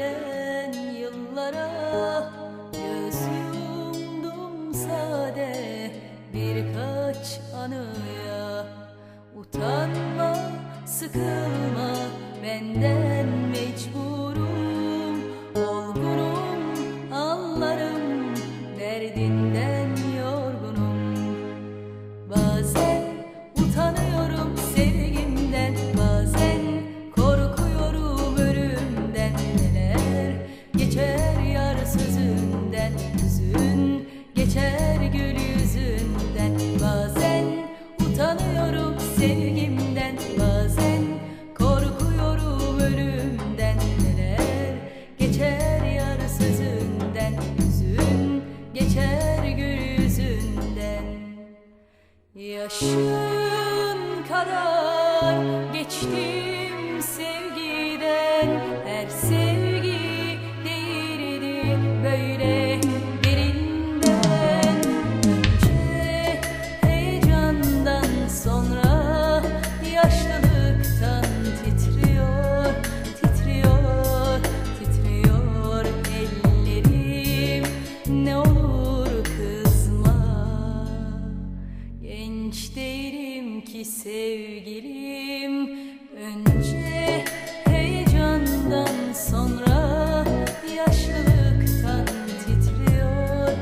Devrilen yıllara göz yumdum sade birkaç anıya. Utanma, sıkılma benden mecburum sözünden Hüzün geçer gül yüzünden. Yaşın kadar geçtim ki sevgilim. Önce heyecandan sonra Yaşlılıktan titriyor,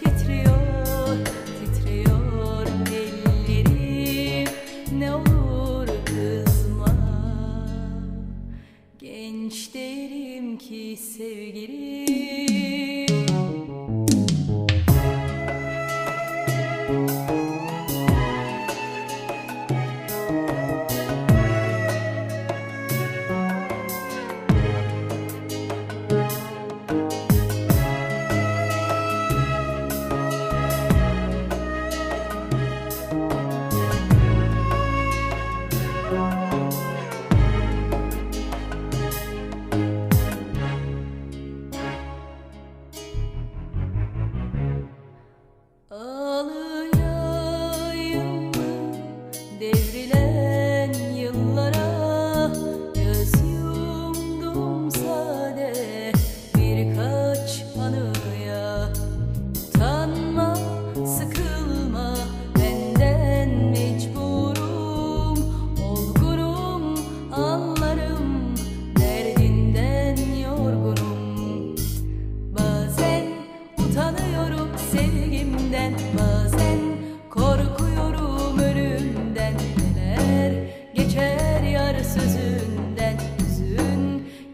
titriyor, titriyor ellerim. Ne olur kızma. Genç değilim ki sevgilim Bazen korkuyorum ölümden. Neler geçer yar Hüzün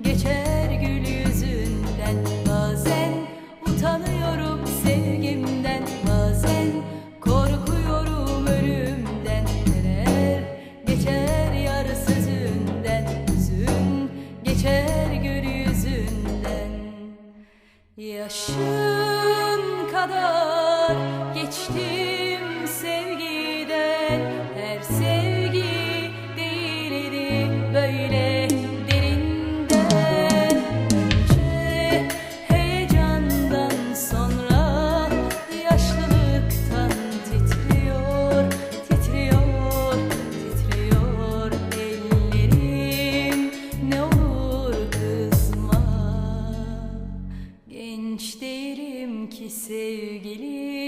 geçer gül yüzünden. Bazen utanıyorum sevgimden Bazen korkuyorum ölümden. Neler geçer yar Hüzün geçer gül yüzünden. Yaşın kadar geçtim sevgiden. Her sevgi değildi böyle derinden. Önce heyecandan sonra yaşlılıktan titriyor titriyor titriyor ellerim. Ne olur kızma genç değilim benimki sevgili